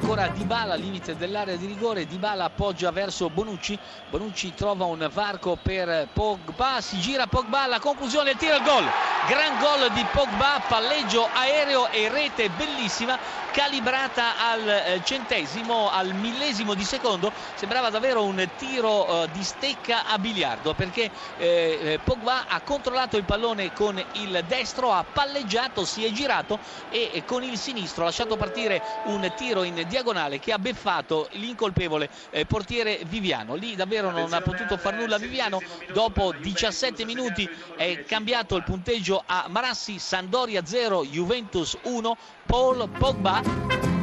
Bueno. Dybala al limite dell'area di rigore, Dybala appoggia verso Bonucci, Bonucci trova un varco per Pogba, si gira Pogba, alla conclusione il tiro il gol, gran gol di Pogba, palleggio aereo e rete bellissima calibrata al eh, centesimo, al millesimo di secondo, sembrava davvero un tiro eh, di stecca a biliardo perché eh, Pogba ha controllato il pallone con il destro, ha palleggiato, si è girato e con il sinistro ha lasciato partire un tiro in diagonale che ha beffato l'incolpevole eh, portiere Viviano. Lì davvero non ha potuto far nulla Viviano, dopo 17 minuti è cambiato il punteggio a Marassi, Sandoria 0, Juventus 1, Paul Pogba